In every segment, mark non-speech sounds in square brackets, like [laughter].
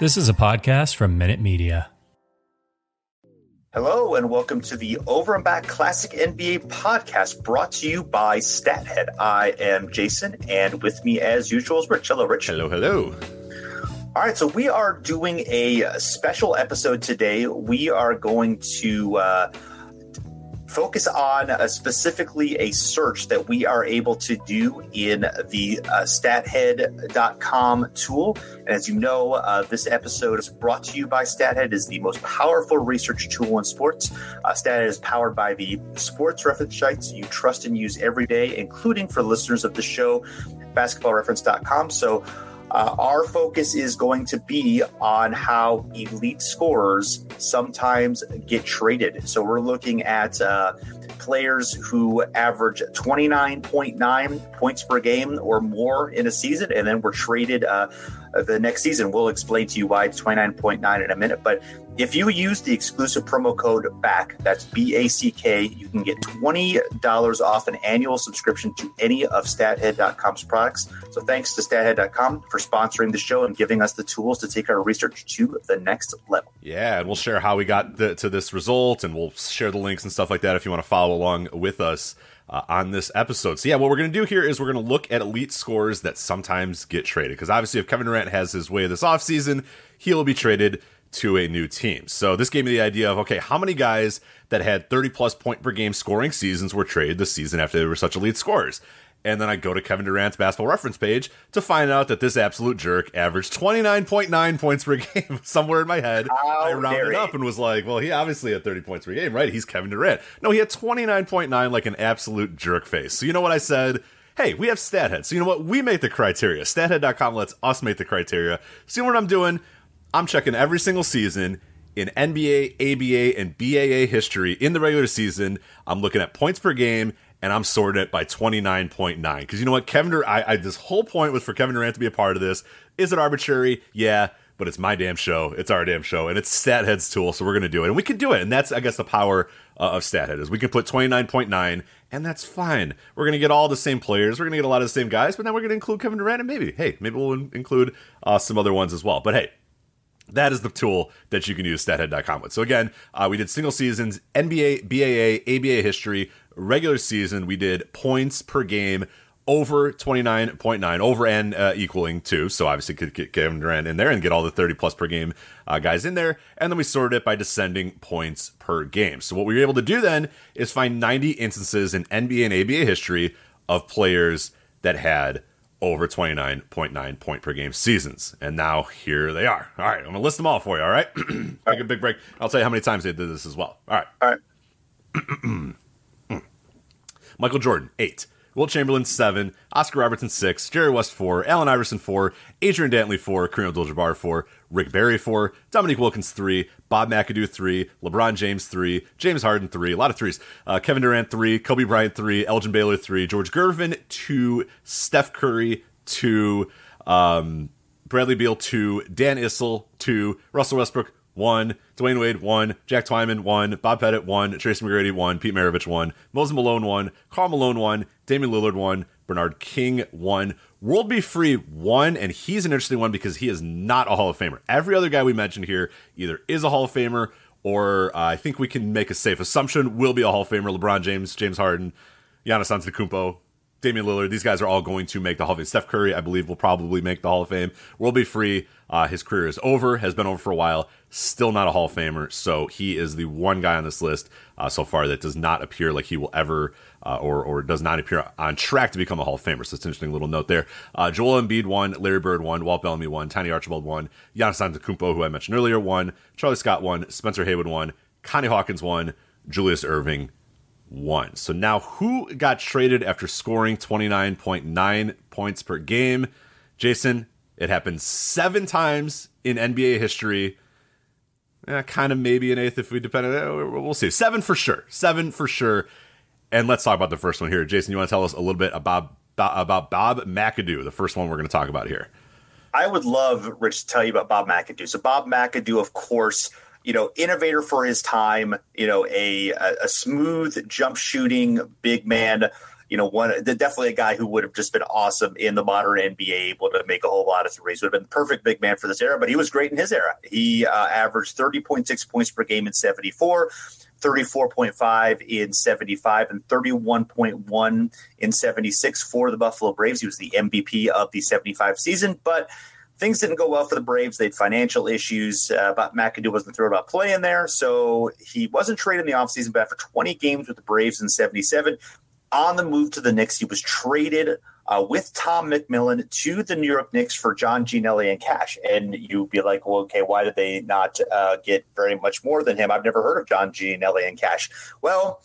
This is a podcast from Minute Media. Hello, and welcome to the Over and Back Classic NBA podcast brought to you by StatHead. I am Jason, and with me, as usual, is Rich. Hello, Rich. Hello, hello. All right, so we are doing a special episode today. We are going to uh, focus on uh, specifically a search that we are able to do in the uh, stathead.com tool. And as you know, uh, this episode is brought to you by StatHead. is the most powerful research tool in sports. Uh, StatHead is powered by the sports reference sites you trust and use every day, including for listeners of the show, basketballreference.com. So uh, our focus is going to be on how elite scorers sometimes get traded. So we're looking at uh, players who average 29.9 points per game or more in a season, and then we're traded uh, Uh, the next season. We'll explain to you why it's 29.9 in a minute. But if you use the exclusive promo code BACK, that's B A C K, you can get $20 off an annual subscription to any of StatHead.com's products. So thanks to StatHead.com for sponsoring the show and giving us the tools to take our research to the next level. Yeah, and we'll share how we got the, to this result, and we'll share the links and stuff like that if you want to follow along with us. Uh, on this episode. So, yeah, what we're going to do here is we're going to look at elite scores that sometimes get traded. Because obviously, if Kevin Durant has his way this offseason, he'll be traded to a new team. So, this gave me the idea of okay, how many guys that had 30 plus point per game scoring seasons were traded this season after they were such elite scorers? And then I go to Kevin Durant's basketball reference page to find out that this absolute jerk averaged 29.9 points per [laughs] game. Somewhere in my head, How I rounded up and was like, well, he obviously had 30 points per game, right? He's Kevin Durant. No, he had 29.9 like an absolute jerk face. So you know what I said? Hey, we have StatHead. So you know what? We make the criteria. StatHead.com lets us make the criteria. See what I'm doing? I'm checking every single season in NBA, ABA, and BAA history in the regular season. I'm looking at points per game and I'm sorting it by 29.9. Because you know what? Kevin Durant, I, I, this whole point was for Kevin Durant to be a part of this. Is it arbitrary? Yeah, but it's my damn show. It's our damn show. And it's StatHead's tool, so we're to do it. And we can do it. And that's, I guess, the power uh, of StatHead is we can put 29.9 and that's fine. We're to get all the same players. We're to get a lot of the same guys, but now we're to include Kevin Durant and maybe, hey, maybe we'll in- include uh, some other ones as well. But hey, that is the tool that you can use stathead.com with. So again, uh, we did single seasons, NBA, BAA, ABA history, regular season. We did points per game over 29.9 over and uh, equaling two. So obviously could get Kevin Durant in there and get all the 30 plus per game uh, guys in there. And then we sorted it by descending points per game. So what we were able to do then is find 90 instances in NBA and ABA history of players that had over 29.9 point per game seasons. And now here they are. All right, I'm going to list them all for you, all right? [clears throat] Take a big break. I'll tell you how many times they did this as well. All right. All right. [clears throat] Michael Jordan, eight. Wilt Chamberlain, seven. Oscar Robertson, six. Jerry West, four. Allen Iverson, four. Adrian Dantley, four. Kareem Abdul-Jabbar, four. Rick Barry, four. Dominique Wilkins, three. Bob McAdoo, three. LeBron James, three. James Harden, three. A lot of threes. Uh, Kevin Durant, three. Kobe Bryant, three. Elgin Baylor, three. George Gervin, two. Steph Curry, two. Um, Bradley Beal two, Dan Issel two, Russell Westbrook one, Dwyane Wade one, Jack Twyman one, Bob Pettit one, Tracy McGrady one, Pete Maravich one, Moses Malone one, Karl Malone one, Damian Lillard one, Bernard King one, World B. Free one, and he's an interesting one because he is not a Hall of Famer. Every other guy we mentioned here either is a Hall of Famer or uh, I think we can make a safe assumption will be a Hall of Famer. LeBron James, James Harden, Giannis Antetokounmpo, Damian Lillard, these guys are all going to make the Hall of Fame. Steph Curry, I believe, will probably make the Hall of Fame. Will be free. Uh, his career is over, has been over for a while. Still not a Hall of Famer, so he is the one guy on this list uh, so far that does not appear like he will ever, uh, or or does not appear on track to become a Hall of Famer. So it's an interesting little note there. Uh, Joel Embiid one, Larry Bird one, Walt Bellamy one, Tiny Archibald one, Giannis Antetokounmpo, who I mentioned earlier, one, Charlie Scott one, Spencer Haywood one, Connie Hawkins one, Julius Erving one. So now, who got traded after scoring 29.9 points per game? Jason, it happened seven times in NBA history. Eh, kind of maybe an eighth if we depend on it. We'll see. Seven for sure. Seven for sure. And let's talk about the first one here. Jason, you want to tell us a little bit about, about Bob McAdoo, the first one we're going to talk about here? I would love, Rich, to tell you about Bob McAdoo. So, Bob McAdoo, of course, you know, innovator for his time, you know, a, a, smooth jump shooting big man, you know, one definitely a guy who would have just been awesome in the modern NBA, able to make a whole lot of threes. Would have been the perfect big man for this era, but he was great in his era. He uh, averaged 30.6 points per game in 74, 34.5 in 75, and 31.1 in 76 for the Buffalo Braves. He was the MVP of the 75 season, but things didn't go well for the Braves. They had financial issues. Uh, but McAdoo wasn't thrilled about playing there, so he wasn't traded in the offseason. But after 20 games with the Braves in 77, on the move to the Knicks, he was traded uh, with Tom McMillen to the New York Knicks for John Gianelli and cash. And you'd be like, well, okay, why did they not uh, get very much more than him? I've never heard of John Gianelli and cash. Well,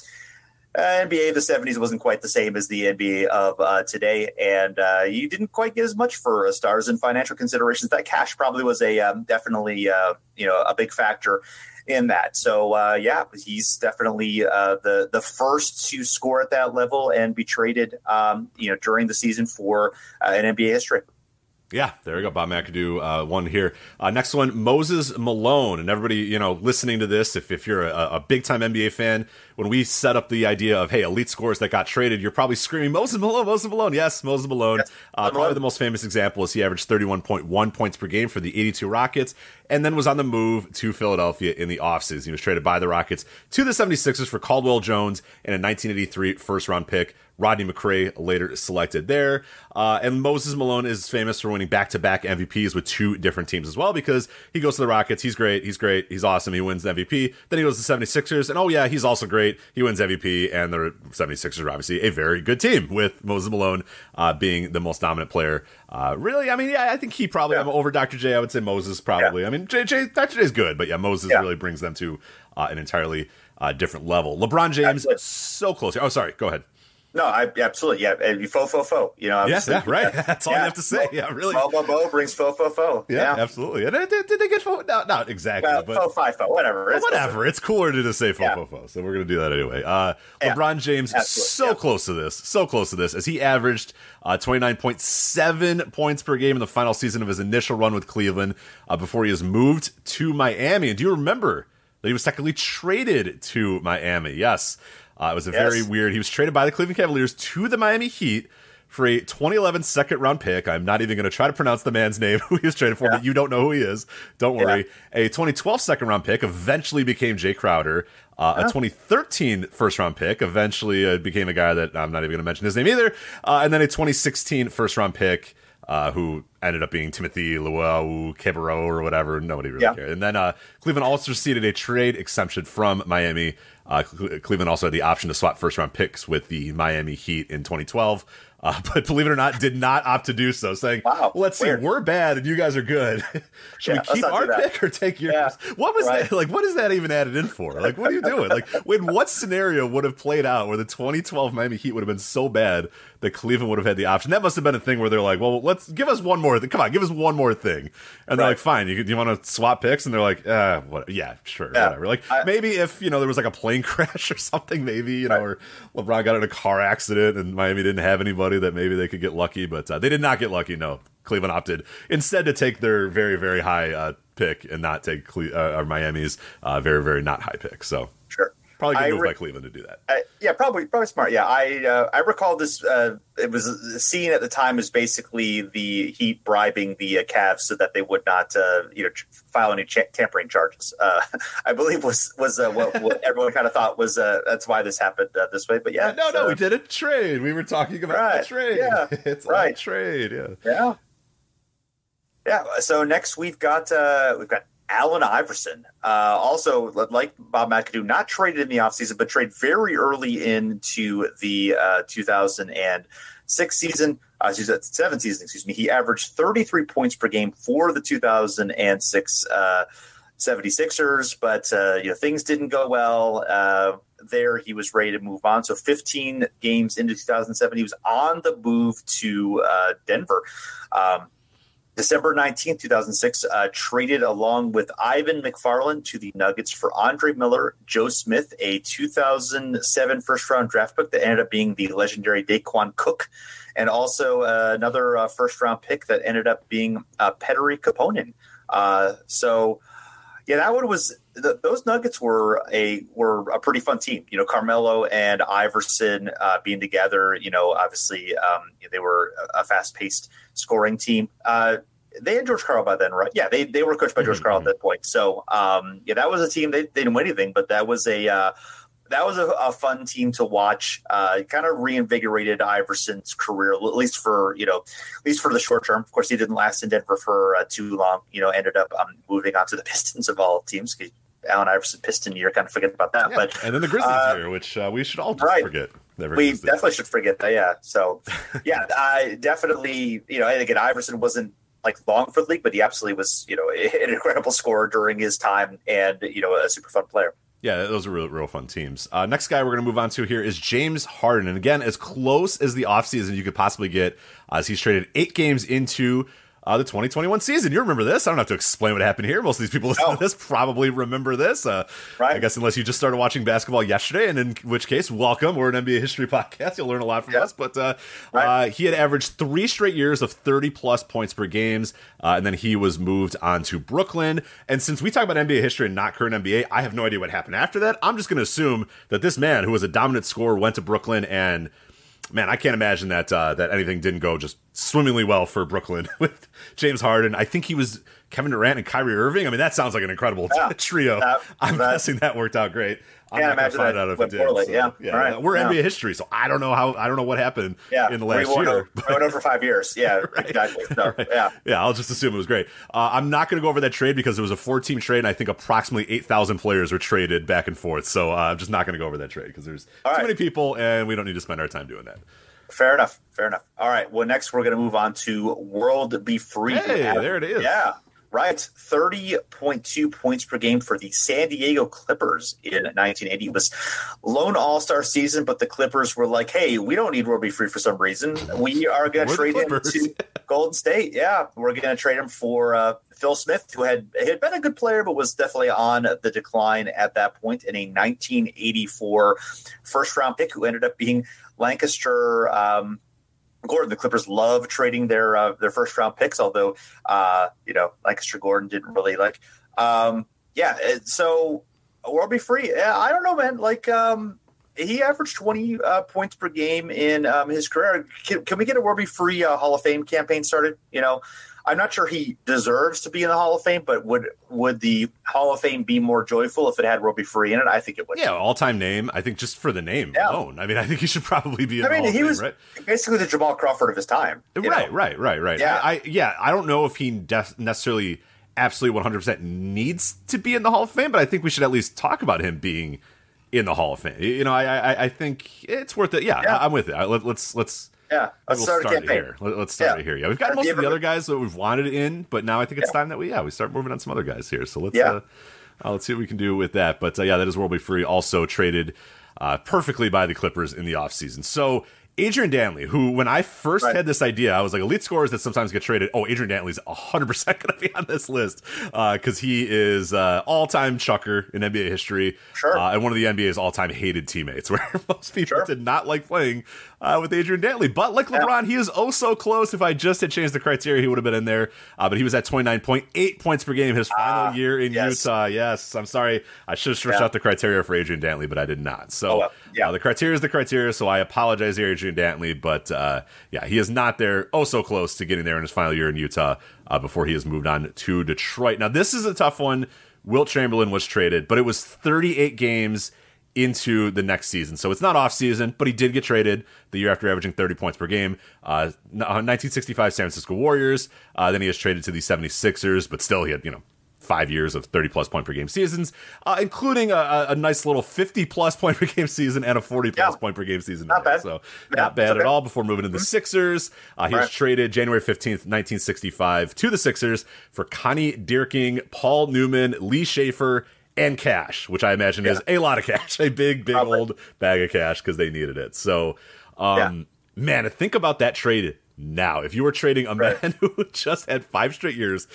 uh, NBA of the 70s wasn't quite the same as the NBA of uh, today, and uh, you didn't quite get as much for uh, stars and financial considerations. That cash probably was a um, definitely uh, you know a big factor in that. So uh, yeah, he's definitely the the first to score at that level and be traded um, you know during the season for an NBA history. Yeah, there we go. Bob McAdoo, uh, one here. Uh, next one, Moses Malone. And everybody, you know, listening to this, if, if you're a, a big time NBA fan, when we set up the idea of, hey, elite scores that got traded, you're probably screaming, Moses Malone, Moses Malone. Yes, Moses Malone. Yes. Uh, probably the most famous example is he averaged 31.1 points per game for the 82 Rockets and then was on the move to Philadelphia in the offseason. He was traded by the Rockets to the 76ers for Caldwell Jones and a 1983 first round pick. Rodney McCray later selected there. Uh, and Moses Malone is famous for winning back to back MVPs with two different teams as well because he goes to the Rockets. He's great. He's great. He's awesome. He wins the MVP. Then he goes to the 76ers. And oh, yeah, he's also great. He wins MVP. And the 76ers are obviously a very good team with Moses Malone uh, being the most dominant player. Uh, really, I mean, yeah, I think he probably, yeah. I'm over Dr. J. I would say Moses probably. Yeah. I mean, J, J, Dr. J is good, but yeah, Moses yeah. really brings them to uh, an entirely uh, different level. LeBron James, so close. Oh, sorry. Go ahead. No, I absolutely yeah. And fo fo fo. You know, yes, yeah, right. [laughs] That's all yeah. you have to say. Yeah, really. Bo bo bo brings fo fo fo. Yeah, yeah. absolutely. And did, did, they get fo? No, not exactly. Well, but fo fi fo, whatever. It's whatever. It's cooler to just say fo yeah. fo fo. So we're gonna do that anyway. Uh, LeBron James so close to this, so close to this, as he averaged uh, twenty nine point seven points per game in the final season of his initial run with Cleveland uh, before he was moved to Miami. And do you remember? that he was technically traded to Miami. Yes. Uh, it was a yes. very weird. He was traded by the Cleveland Cavaliers to the Miami Heat for a 2011 second round pick. I'm not even going to try to pronounce the man's [laughs] name who he was traded for, yeah. but you don't know who he is. Don't worry. Yeah. A 2012 second round pick eventually became Jae Crowder. Uh, yeah. A 2013 first round pick eventually uh, became a guy that I'm not even going to mention his name either. Uh, and then a 2016 first round pick. Uh, who ended up being Timothy Luwawu-Cabarrot or whatever. Nobody really cared. And then uh, Cleveland also received a trade exemption from Miami uh, Cleveland also had the option to swap first round picks with the Miami Heat in 2012. Uh, [laughs] but believe it or not, did not opt to do so, saying, wow, well, let's weird. see, we're bad and you guys are good. [laughs] Should yeah, we keep our pick or take yours? Yeah, what was right. that? Like, what is that even added in for? Like, what are you doing? Like, when what scenario would have played out where the 2012 Miami Heat would have been so bad that Cleveland would have had the option? That must have been a thing where they're like, well, let's give us one more thing. Come on, give us one more thing. And they're right. like, fine, you, you want to swap picks? And they're like, uh, what? Yeah, sure, yeah. whatever. Like, I, maybe if, you know, there was like a plane [laughs] crash or something, maybe, you know, or LeBron got in a car accident and Miami didn't have anybody that maybe they could get lucky, but uh, they did not get lucky, no. Cleveland opted instead to take their very very high uh, pick and not take Cle- uh, or Miami's uh, very very not high pick. So. Probably good move re- by Cleveland to do that. Uh, yeah, probably probably smart. Yeah, I uh, I recall this. Uh, it was the scene at the time was basically the Heat bribing the uh, Cavs so that they would not uh, you know ch- file any cha- tampering charges. Uh, [laughs] I believe was was uh, what, what everyone kind of thought was uh, that's why this happened uh, this way. But yeah, no, no, we did a trade. We were talking about Right, a trade. yeah, [laughs] it's a right. trade. Yeah. Yeah. Yeah. So next we've got uh we've got Allen Iverson. Uh also like Bob McAdoo, not traded in the offseason, but traded very early into the uh 2006 season. Uh, 2007 season, excuse me. He averaged 33 points per game for the 2006 uh 76ers, but uh, you know things didn't go well uh, there. He was ready to move on. So 15 games into 2007, he was on the move to uh, Denver. Um, December 19th, 2006, uh, traded along with Ivan McFarlin to the Nuggets for Andre Miller, Joe Smith, a 2007 first round draft pick that ended up being the legendary Daequan Cook, and also uh, another uh, first round pick that ended up being uh, Petteri Koponen. Uh, so, yeah, that one was th- those Nuggets were a were a pretty fun team. You know, Carmelo and Iverson uh, being together. You know, obviously um, they were a fast paced scoring team. Uh, they had George Karl by then, right? Yeah, they, they were coached by George Karl at that point. So um, yeah, that was a team. They, they didn't win anything, but that was a uh, that was a, a fun team to watch. Uh, kind of reinvigorated Iverson's career, at least for you know, at least for the short term. Of course, he didn't last in Denver for uh, too long. You know, ended up um, moving on to the [laughs] Pistons of all teams. Allen Iverson Piston year, kind of forget about that. Yeah. But and then the Grizzlies uh, here, which uh, we should all just right. forget. Never we definitely should forget that. Yeah. So, [laughs] yeah, I definitely, you know, I think Iverson wasn't like long for the league, but he absolutely was, you know, [laughs] an incredible scorer during his time and, you know, a super fun player. Yeah, those are real, real fun teams. Uh, next guy we're going to move on to here is James Harden. And again, as close as the offseason you could possibly get, uh, as he's traded eight games into uh, the 2021 season. You remember this? I don't have to explain what happened here. Most of these people [laughs] listening No. to this probably remember this. Uh, Right. I guess unless you just started watching basketball yesterday, and in which case, welcome. We're an NBA history [laughs] podcast. You'll learn a lot from us. But uh, Right. uh, he had averaged three straight years of 30 plus points per games, uh, and then he was moved on to Brooklyn. And since we talk about NBA history and not current NBA, I have no idea what happened after that. I'm just going to assume that this man, who was a dominant scorer, went to Brooklyn and man, I can't imagine that uh, that anything didn't go just swimmingly well for Brooklyn [laughs] with James Harden. I think he was Kevin Durant and Kyrie Irving. I mean, that sounds like an incredible Yeah. [laughs] trio. That- I'm that- guessing that worked out great. I'm Can't not find that out if it did. poorly. so, Yeah. All right. we're Yeah. NBA history, so I don't know how I don't know what happened Yeah. in the last year. Won't for five years. Yeah, [laughs] exactly. So, Yeah. Yeah, I'll just assume it was great. Uh, I'm not going to go over that trade because it was a four team trade, and I think approximately 8,000 players were traded back and forth. So uh, I'm just not going to go over that trade because there's All too right. many people, and we don't need to spend our time doing that. Fair enough. Fair enough. All right. Well, next we're going to move on to World B. Free. Hey, there it is. Yeah. Right. 30.2 points per game for the San Diego Clippers in 1980. It was lone all star season, but the Clippers were like, hey, we don't need B. Free for some reason. We are going to trade him Clippers." to [laughs] Golden State. Yeah. We're going to trade him for uh, Phil Smith, who had, had been a good player, but was definitely on the decline at that point in a 1984 first round pick who ended up being Lancaster. Um, Gordon, the Clippers love trading their uh, their first round picks, although uh, you know Lancaster Gordon didn't really like. Um, yeah, it- so World B. Free. I don't know, man. Like um, he averaged twenty uh, points per game in um, his career. Can, can we get a World B. Free uh, Hall of Fame campaign started? You know, I'm not sure he deserves to be in the Hall of Fame, but would would the Hall of Fame be more joyful if it had B. Free in it? I think it would. Yeah, all time name. I think just for the name Yeah. alone. I mean, I think he should probably be in I the mean, Hall of he Fame, was right? basically the Jamal Crawford of his time. Right, know? right, right, right. Yeah. I, I yeah, I don't know if he def- necessarily absolutely 100% needs to be in the Hall of Fame, but I think we should at least talk about him being in the Hall of Fame. You know, I I, I think it's worth it. Yeah, Yeah. I, am with it. I, let, let's let's Yeah, let's we'll start a start it here. Let, us start Yeah. it here. Yeah, we've got Have most of the other guys that we've wanted in, but now I think it's Yeah. time that we yeah we start moving on some other guys here. So let's Yeah. uh, uh, let's see what we can do with that. But uh, yeah, that is World B. Free. Also traded uh, perfectly by the Clippers in the offseason. So Adrian Dantley, who when I first Right. had this idea, I was like, elite scorers that sometimes get traded. Oh, Adrian Dantley's 100% going to be on this list because he is uh, all time chucker in NBA history. Sure. Uh, and one of the NBA's all time hated teammates, [laughs] where most people Sure. did not like playing uh, with Adrian Dantley. But like LeBron, he is oh so close. If I just had changed the criteria, he would have been in there. Uh, but he was at 29.8 points per game his final Ah, year in yes. Utah. Yes, I'm sorry. I should have stretched out the criteria for Adrian Dantley, but I did not. So Oh, well, yeah. uh, the criteria is the criteria. So I apologize, Adrian Dantley, but uh, yeah, he is not there. Oh, so close to getting there in his final year in Utah uh, before he has moved on to Detroit. Now this is a tough one. Wilt Chamberlain was traded, but it was 38 games into the next season. So it's not off season, but he did get traded the year after averaging 30 points per game. Uh, 1965 San Francisco Warriors. Uh, then he was traded to the 76ers, but still he had, you know, five years of 30 plus point per game seasons, uh, including a, a, nice little 50 plus point per game season and a 40 plus Yeah. point per game season. Not bad. So Yeah, not bad it's at all before moving to the Sixers. Uh, he was traded January 15th, 1965 to the Sixers for Connie Dierking, Paul Neumann, Lee Shaffer, and cash, which I imagine is a lot of cash, a big, big Probably. old bag of cash because they needed it. So, um, man, think about that trade now. If you were trading a Right. man [laughs] who just had five straight years,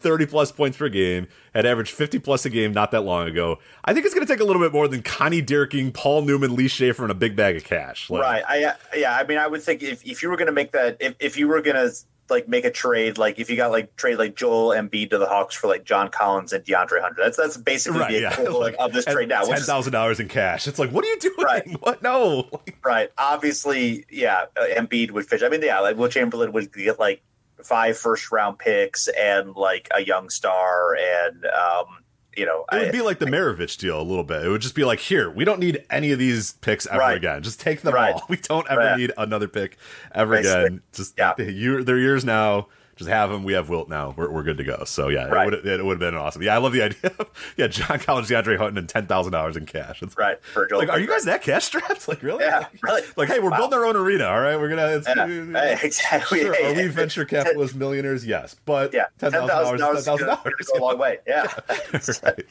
30 plus points per game, had averaged 50 plus a game not that long ago, I think it's going to take a little bit more than Connie Dierking, Paul Neumann, Lee Shaffer, and a big bag of cash. Like, Right. I yeah. I mean, I would think if, if you were going to make that, if, if you were going to like make a trade, like if you got like trade like Joel Embiid to the Hawks for like John Collins and DeAndre Hunter, that's that's basically Right, the yeah. equivalent of this trade now. Ten thousand dollars in cash. It's like, what are you doing? Right. [laughs] What? No. Right. Obviously, yeah, uh, Embiid would fish. I mean, yeah, like Wilt Chamberlain would get like five first round picks and like a young star and um, you know, It would I- be like the Maravich deal a little bit. It would just be like, here, we don't need any of these picks ever Right. again. Just take them Right. all. [laughs] We don't ever Right. need another pick ever Right. again. Just Yeah. you, they're yours now. Just have them. We have Wilt now. We're, we're good to go. So yeah, Right. it would it would have been awesome. Yeah, I love the idea. of, [laughs] yeah, John Collins, DeAndre Hunter, and ten thousand dollars in cash. It's right Joel. like, are you guys that cash strapped? [laughs] Like, really? Yeah, really. Like, hey, we're Wow. building our own arena. All right, we're gonna. It's, Yeah. Hey, exactly. Sure. Are we venture [laughs] capitalist millionaires? Yes, but Yeah, ten thousand dollars. Ten is go a long way. Yeah, Right.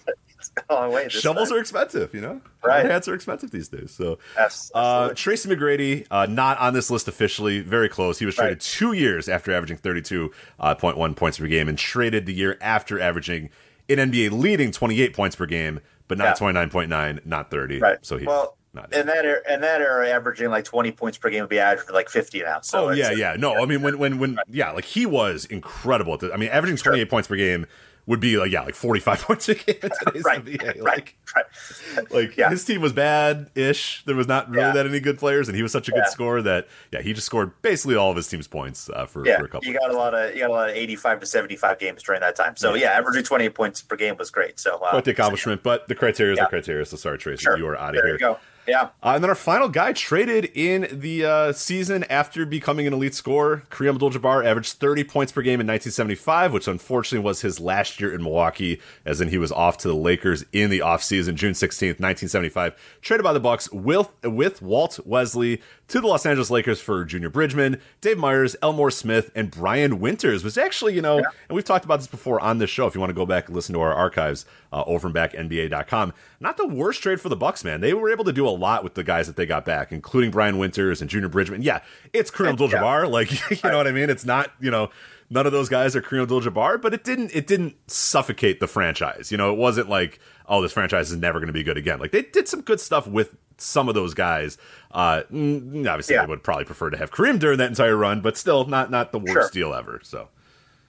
[laughs] way. Shovels time. are expensive, you know. Right. Hats are expensive these days. So, Yes, uh. Tracy McGrady, uh, not on this list officially. Very close. He was traded Right. two years after averaging thirty-two uh, point one points per game, and traded the year after averaging an NBA leading twenty-eight points per game, but not Yeah. twenty-nine point nine, not thirty. Right. So he well, not. in that era, in that era, averaging like twenty points per game would be averaging like fifty now. So oh yeah, yeah. No, I mean when when when yeah, like he was incredible. I mean, averaging twenty-eight points per game would be like yeah, like forty-five [laughs] points a game in today's right, NBA. right, Like, right. like Yeah. his team was bad ish. There was not really Yeah. that any good players, and he was such a good Yeah. scorer that yeah, he just scored basically all of his team's points uh, for, Yeah, for a couple. you got a lot of you got a lot of eighty-five to seventy-five games during that time. So yeah, averaging twenty-eight points per game was great. So uh, Quite the accomplishment, but the criteria is the criteria. So sorry, Tracy, Sure. you are out of there here. Yeah, Uh, and then our final guy traded in the uh, season after becoming an elite scorer. Kareem Abdul-Jabbar averaged 30 points per game in 1975, which unfortunately was his last year in Milwaukee, as in he was off to the Lakers in the offseason, June 16th, 1975. Traded by the Bucks with, with Walt Wesley to the Los Angeles Lakers for Junior Bridgeman, Dave Meyers, Elmore Smith, and Brian Winters. Was actually, you know, and we've talked about this before on this show. If you want to go back and listen to our archives uh, over and back NBA.com, not the worst trade for the Bucks, man. They were able to do a lot with the guys that they got back, including Brian Winters and Junior Bridgeman. Yeah, it's Kareem Abdul-Jabbar. Like, [laughs] you know what I mean? It's not, you know, none of those guys are Kareem Abdul-Jabbar, but it didn't it didn't suffocate the franchise. You know, it wasn't like, oh, this franchise is never going to be good again. Like they did some good stuff with some of those guys. Uh, obviously, Yeah. they would probably prefer to have Kareem during that entire run, but still, not not the worst Sure. deal ever. So.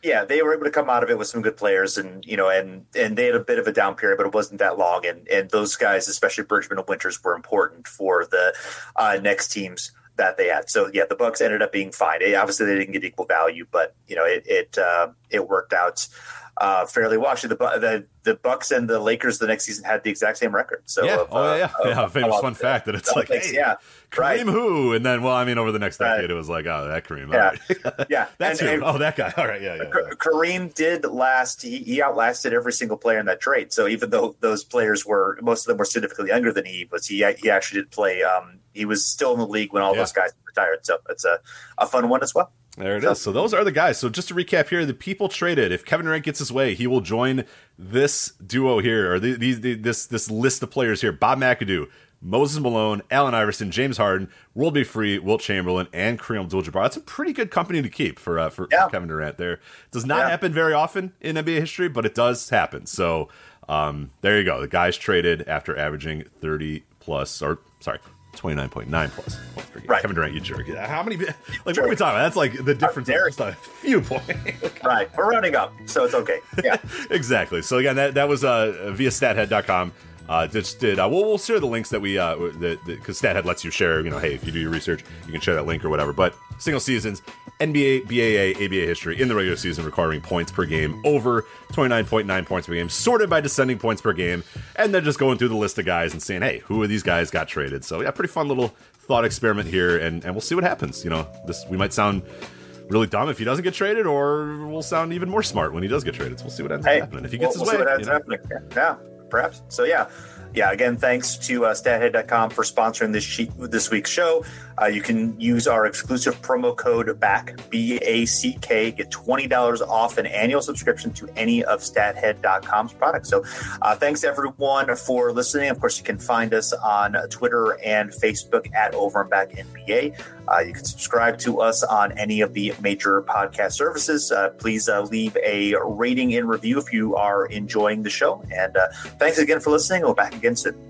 Yeah, they were able to come out of it with some good players, and you know, and and they had a bit of a down period, but it wasn't that long. And and those guys, especially Bridgeman and Winters, were important for the uh, next teams that they had. So yeah, the Bucks ended up being fine. Eh, obviously, they didn't get equal value, but you know, it it uh, it worked out uh, fairly well. Actually, the, the the Bucks and the Lakers the next season had the exact same record. So yeah. of, oh uh, yeah, of- yeah. Famous fun fact that it's like, hey, yeah, Kareem right. who, and then well, I mean, over the next decade, Right. it was like, oh, that Kareem. Yeah. Right. [laughs] yeah, That's And- and- oh, that guy. All right, yeah, yeah. yeah. Kareem did last. He, he outlasted every single player in that trade. So even though those players were most of them were significantly younger than he was, he he actually did play. Um, he was still in the league when all Yeah. those guys retired. So it's a, a fun one as well. There it is. So those are the guys. So just to recap here, the people traded. If Kevin Durant gets his way, he will join this duo here, or the, these the, this this list of players here: Bob McAdoo, Moses Malone, Allen Iverson, James Harden, World B. Free, Wilt Chamberlain, and Kareem Abdul-Jabbar. That's a pretty good company to keep for uh, for, Yeah. for Kevin Durant. There does not Yeah. happen very often in NBA history, but it does happen. So um, there you go. The guy's traded after averaging thirty plus, or sorry, twenty nine point nine plus points per game. Right. Kevin Durant, you jerk. How many? [laughs] Like what are we talking about? That's like the difference of just a few points. [laughs] Right. We're rounding up, so it's okay. Yeah. [laughs] exactly. So again, that that was uh, via stathead.com. Uh, just did uh, we'll, we'll share the links that we uh because Stathead lets you share. You know, hey, if you do your research, you can share that link or whatever. But single seasons, NBA, BAA, ABA history in the regular season, requiring points per game over twenty nine point nine points per game, sorted by descending points per game, and then just going through the list of guys and saying, hey, who of these guys got traded? So yeah, pretty fun little thought experiment here, and and we'll see what happens. You know, this we might sound really dumb if he doesn't get traded, or we'll sound even more smart when he does get traded. So we'll see what ends up happening. If he gets we'll, his we'll way, see what ends you know. happening. Yeah, perhaps. So yeah, yeah. Again, thanks to uh, StatHead.com for sponsoring this this week's show. Uh, you can use our exclusive promo code BACK B A C K get twenty dollars off an annual subscription to any of StatHead.com's products. So uh, thanks everyone for listening. Of course, you can find us on Twitter and Facebook at Over and Back NBA. Uh, you can subscribe to us on any of the major podcast services. Uh, please uh, leave a rating and review if you are enjoying the show. And uh, thanks again for listening. We'll back again soon.